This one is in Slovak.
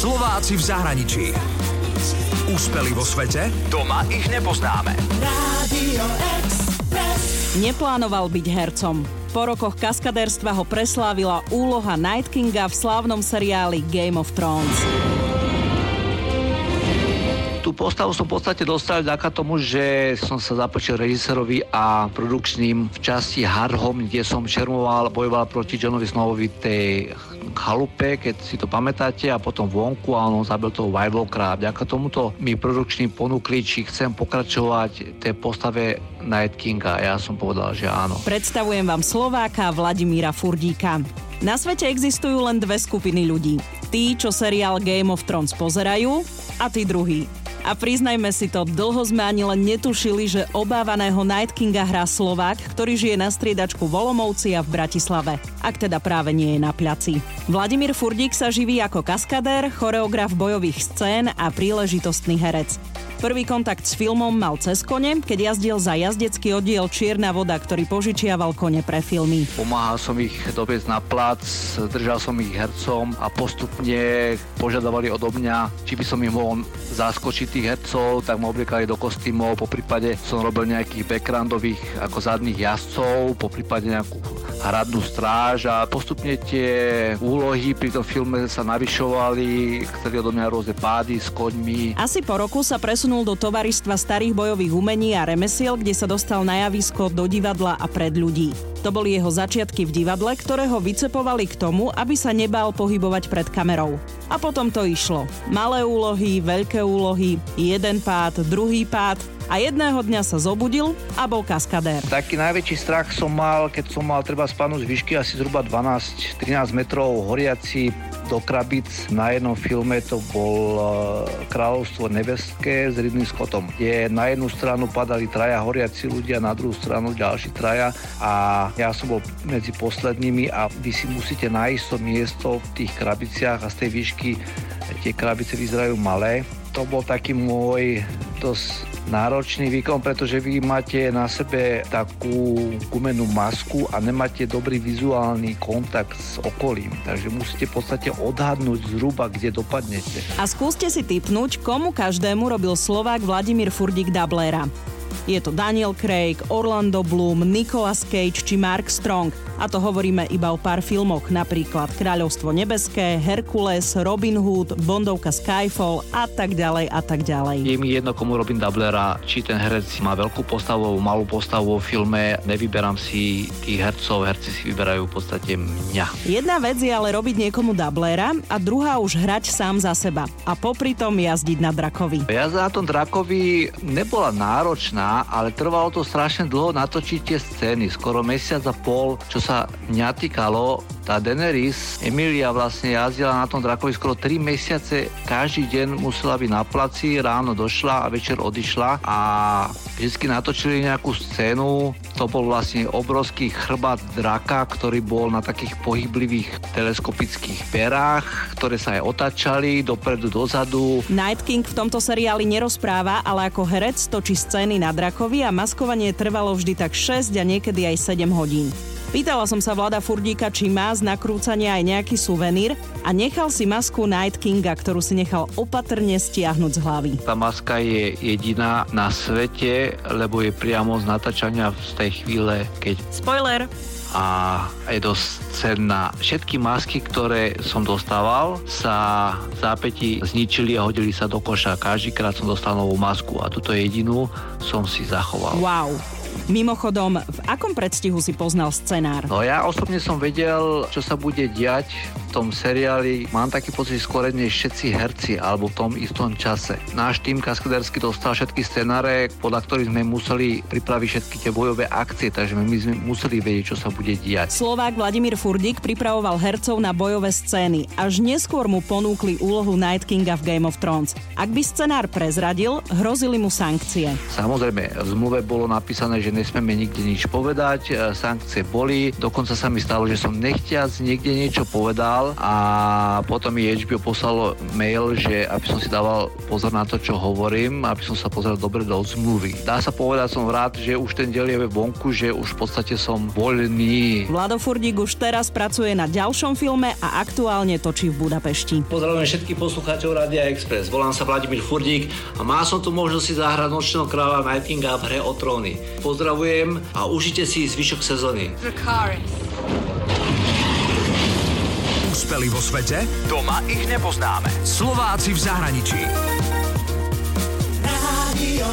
Slováci v zahraničí. Úspeli vo svete? Doma ich nepoznáme. Radio Neplánoval byť hercom. Po rokoch kaskadérstva ho preslávila úloha Night Kinga v slávnom seriáli Game of Thrones tú postavu som v podstate dostal vďaka tomu, že som sa započil režisérovi a produkčným v časti Hard Home, kde som šermoval, bojoval proti Johnovi Snowovi tej chalupe, keď si to pamätáte, a potom vonku a on zabil toho White Walkera. Vďaka tomuto mi produkčným ponúkli, či chcem pokračovať tej postave Night Kinga. Ja som povedal, že áno. Predstavujem vám Slováka Vladimíra Furdíka. Na svete existujú len dve skupiny ľudí. Tí, čo seriál Game of Thrones pozerajú a tí druhí, a priznajme si to, dlho sme ani len netušili, že obávaného Night Kinga hrá Slovák, ktorý žije na striedačku Volomovci a v Bratislave. Ak teda práve nie je na pľaci. Vladimír Furdík sa živí ako kaskadér, choreograf bojových scén a príležitostný herec. Prvý kontakt s filmom mal cez kone, keď jazdil za jazdecký oddiel Čierna voda, ktorý požičiaval kone pre filmy. Pomáhal som ich dobiec na plac, držal som ich hercom a postupne požadovali odo mňa, či by som im mohol zaskočiť tých hercov, tak ma obliekali do kostýmov, po prípade som robil nejakých backgroundových ako zadných jazdcov, po prípade nejakú hradnú stráž a postupne tie úlohy pri tom filme sa navyšovali, chceli odo mňa rôzne pády s koňmi. Asi po roku sa presunul do tovaristva starých bojových umení a remesiel, kde sa dostal na javisko do divadla a pred ľudí. To boli jeho začiatky v divadle, ktoré ho vycepovali k tomu, aby sa nebal pohybovať pred kamerou. A potom to išlo. Malé úlohy, veľké úlohy, jeden pád, druhý pád, a jedného dňa sa zobudil a bol kaskadér. Taký najväčší strach som mal, keď som mal treba spadnúť z výšky asi zhruba 12-13 metrov horiaci do krabic. Na jednom filme to bol uh, Kráľovstvo nebeské s Ridley Scottom, kde na jednu stranu padali traja horiaci ľudia, na druhú stranu ďalší traja a ja som bol medzi poslednými a vy si musíte nájsť to miesto v tých krabiciach a z tej výšky tie krabice vyzerajú malé. To bol taký môj dosť náročný výkon, pretože vy máte na sebe takú gumenú masku a nemáte dobrý vizuálny kontakt s okolím. Takže musíte v podstate odhadnúť zhruba, kde dopadnete. A skúste si typnúť, komu každému robil Slovák Vladimír Furdík Dablera. Je to Daniel Craig, Orlando Bloom, Nicolas Cage či Mark Strong. A to hovoríme iba o pár filmoch, napríklad Kráľovstvo nebeské, Herkules, Robin Hood, Bondovka Skyfall a tak ďalej a tak ďalej. Je mi jedno, komu robím dublera, či ten herec má veľkú postavu, malú postavu vo filme. Nevyberám si tých hercov, herci si vyberajú v podstate mňa. Jedna vec je ale robiť niekomu dublera a druhá už hrať sám za seba. A popri tom jazdiť na drakovi. Jazda na tom drakovi nebola náročná, ale trvalo to strašne dlho natočiť tie scény, skoro mesiac a pol, čo sa mňa týkalo, tá Daenerys, Emilia vlastne jazdila na tom drakovi skoro 3 mesiace, každý deň musela byť na placi, ráno došla a večer odišla a vždy natočili nejakú scénu, to bol vlastne obrovský chrbát draka, ktorý bol na takých pohyblivých teleskopických perách, ktoré sa aj otačali dopredu, dozadu. Night King v tomto seriáli nerozpráva, ale ako herec točí scény na drakovi a maskovanie trvalo vždy tak 6 a niekedy aj 7 hodín. Pýtala som sa Vlada Furdíka, či má z nakrúcania aj nejaký suvenír a nechal si masku Night Kinga, ktorú si nechal opatrne stiahnuť z hlavy. Tá maska je jediná na svete, lebo je priamo z natáčania z tej chvíle, keď... Spoiler! a je dosť cenná. Všetky masky, ktoré som dostával, sa v zápäti zničili a hodili sa do koša. Každýkrát som dostal novú masku a túto jedinú som si zachoval. Wow, Mimochodom, v akom predstihu si poznal scenár? No ja osobne som vedel, čo sa bude diať v tom seriáli. Mám taký pocit skôr než všetci herci alebo v tom istom čase. Náš tým kaskadersky dostal všetky scenáre, podľa ktorých sme museli pripraviť všetky tie bojové akcie, takže my sme museli vedieť, čo sa bude diať. Slovák Vladimír Furdik pripravoval hercov na bojové scény. Až neskôr mu ponúkli úlohu Night Kinga v Game of Thrones. Ak by scenár prezradil, hrozili mu sankcie. Samozrejme, v zmluve bolo napísané, že nesmieme nikde nič povedať, e, sankcie boli, dokonca sa mi stalo, že som nechtiac niekde niečo povedal a potom mi HBO poslalo mail, že aby som si dával pozor na to, čo hovorím, aby som sa pozrel dobre do zmluvy. Dá sa povedať, som rád, že už ten diel je vonku, že už v podstate som voľný. Vlado Furdík už teraz pracuje na ďalšom filme a aktuálne točí v Budapešti. Pozdravujem všetkých poslucháčov Radia Express. Volám sa Vladimír Furdík a má som tu možnosť si zahrať nočného kráľa Nightinga v hre o tróny. Pozdravujem a užite si zvyšok sezóny. Úspeli vo svete? Doma ich nepoznáme. Slováci v zahraničí. Radio